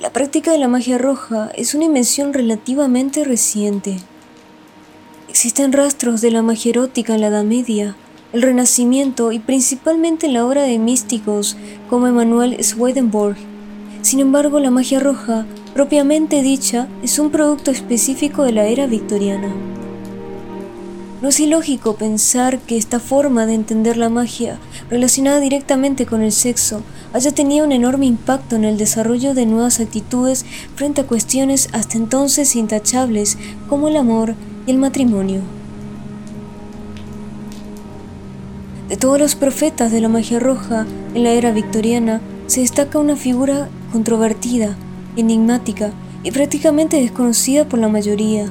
La práctica de la magia roja es una invención relativamente reciente. Existen rastros de la magia erótica en la Edad Media, el Renacimiento y principalmente en la obra de místicos como Emanuel Swedenborg. Sin embargo, la magia roja, propiamente dicha, es un producto específico de la era victoriana. No es ilógico pensar que esta forma de entender la magia, relacionada directamente con el sexo, haya tenido un enorme impacto en el desarrollo de nuevas actitudes frente a cuestiones hasta entonces intachables como el amor y el matrimonio. De todos los profetas de la magia roja en la era victoriana, se destaca una figura controvertida, enigmática y prácticamente desconocida por la mayoría,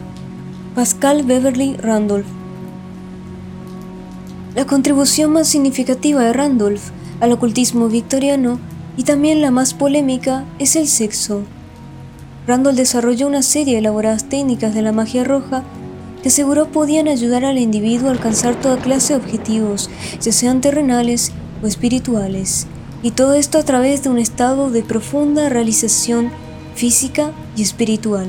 Pascal Beverly Randolph. La contribución más significativa de Randolph al ocultismo victoriano y también la más polémica es el sexo. Randolph desarrolló una serie de elaboradas técnicas de la magia roja que aseguró podían ayudar al individuo a alcanzar toda clase de objetivos, ya sean terrenales o espirituales, y todo esto a través de un estado de profunda realización física y espiritual.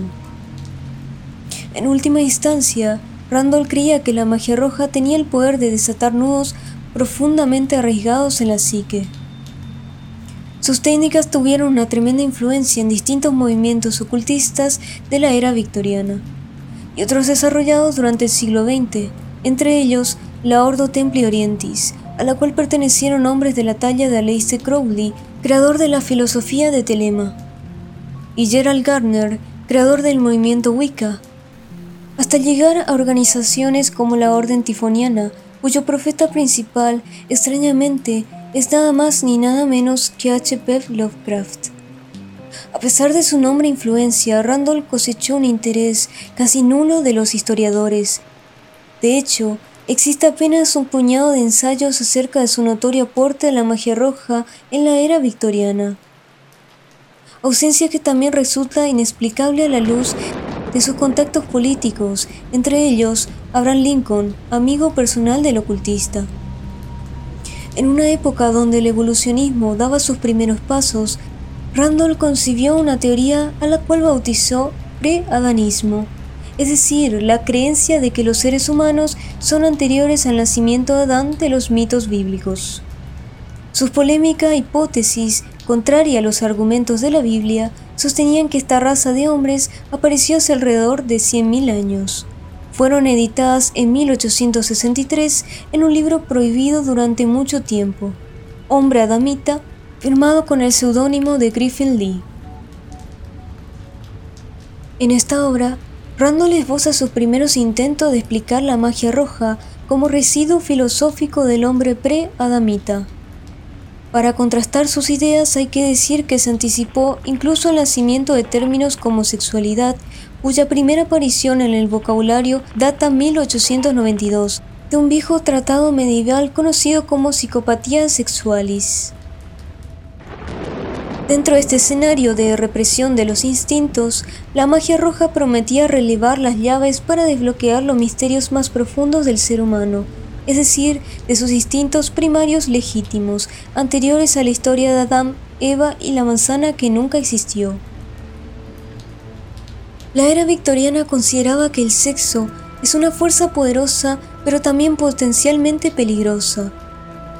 En última instancia, Randall creía que la magia roja tenía el poder de desatar nudos profundamente arraigados en la psique. Sus técnicas tuvieron una tremenda influencia en distintos movimientos ocultistas de la era victoriana y otros desarrollados durante el siglo XX, entre ellos la Ordo Templi Orientis, a la cual pertenecieron hombres de la talla de Aleister Crowley, creador de la filosofía de Telema, y Gerald Gardner, creador del movimiento Wicca, hasta llegar a organizaciones como la Orden Tifoniana, cuyo profeta principal, extrañamente, es nada más ni nada menos que H.P. Lovecraft. A pesar de su nombre e influencia, Randall cosechó un interés casi nulo de los historiadores. De hecho, existe apenas un puñado de ensayos acerca de su notorio aporte a la magia roja en la era victoriana. Ausencia que también resulta inexplicable a la luz de sus contactos políticos, entre ellos Abraham Lincoln, amigo personal del ocultista. En una época donde el evolucionismo daba sus primeros pasos, Randall concibió una teoría a la cual bautizó pre-adanismo, es decir, la creencia de que los seres humanos son anteriores al nacimiento de Adán de los mitos bíblicos. Su polémica hipótesis, contraria a los argumentos de la Biblia, sostenían que esta raza de hombres apareció hace alrededor de 100.000 años. Fueron editadas en 1863 en un libro prohibido durante mucho tiempo, Hombre Adamita, firmado con el seudónimo de Griffin Lee. En esta obra, Randall esboza sus primeros intentos de explicar la magia roja como residuo filosófico del hombre pre-adamita. Para contrastar sus ideas hay que decir que se anticipó incluso al nacimiento de términos como sexualidad, cuya primera aparición en el vocabulario data 1892, de un viejo tratado medieval conocido como psicopatía sexualis. Dentro de este escenario de represión de los instintos, la magia roja prometía relevar las llaves para desbloquear los misterios más profundos del ser humano, es decir, de sus instintos primarios legítimos, anteriores a la historia de Adán, Eva y la manzana que nunca existió. La era victoriana consideraba que el sexo es una fuerza poderosa pero también potencialmente peligrosa,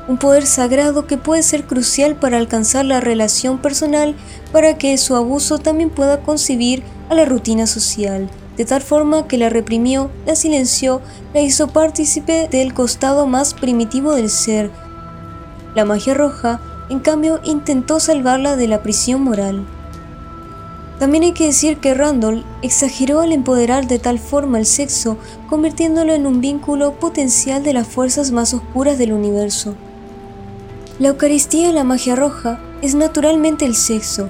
un poder sagrado que puede ser crucial para alcanzar la relación personal para que su abuso también pueda concebir a la rutina social, de tal forma que la reprimió, la silenció, la hizo partícipe del costado más primitivo del ser. La magia roja, en cambio, intentó salvarla de la prisión moral. También hay que decir que Randall exageró al empoderar de tal forma el sexo, convirtiéndolo en un vínculo potencial de las fuerzas más oscuras del universo. La Eucaristía de la magia roja es naturalmente el sexo,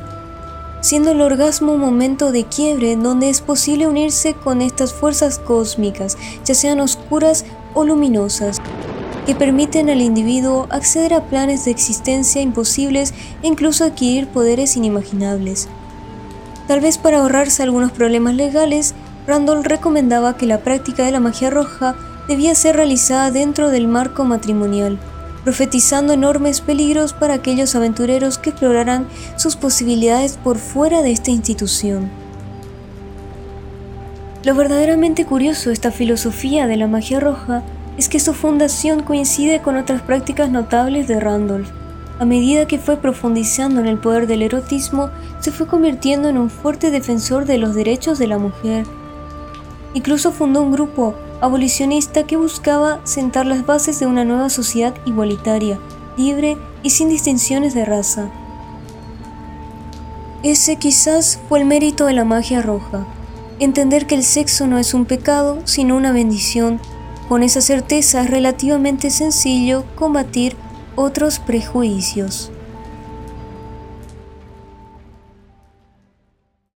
siendo el orgasmo un momento de quiebre donde es posible unirse con estas fuerzas cósmicas, ya sean oscuras o luminosas, que permiten al individuo acceder a planes de existencia imposibles e incluso adquirir poderes inimaginables. Tal vez para ahorrarse algunos problemas legales, Randall recomendaba que la práctica de la magia roja debía ser realizada dentro del marco matrimonial, profetizando enormes peligros para aquellos aventureros que exploraran sus posibilidades por fuera de esta institución. Lo verdaderamente curioso de esta filosofía de la magia roja es que su fundación coincide con otras prácticas notables de Randolph. A medida que fue profundizando en el poder del erotismo, se fue convirtiendo en un fuerte defensor de los derechos de la mujer. Incluso fundó un grupo abolicionista que buscaba sentar las bases de una nueva sociedad igualitaria, libre y sin distinciones de raza. Ese quizás fue el mérito de la magia roja, entender que el sexo no es un pecado, sino una bendición. Con esa certeza es relativamente sencillo combatir otros prejuicios.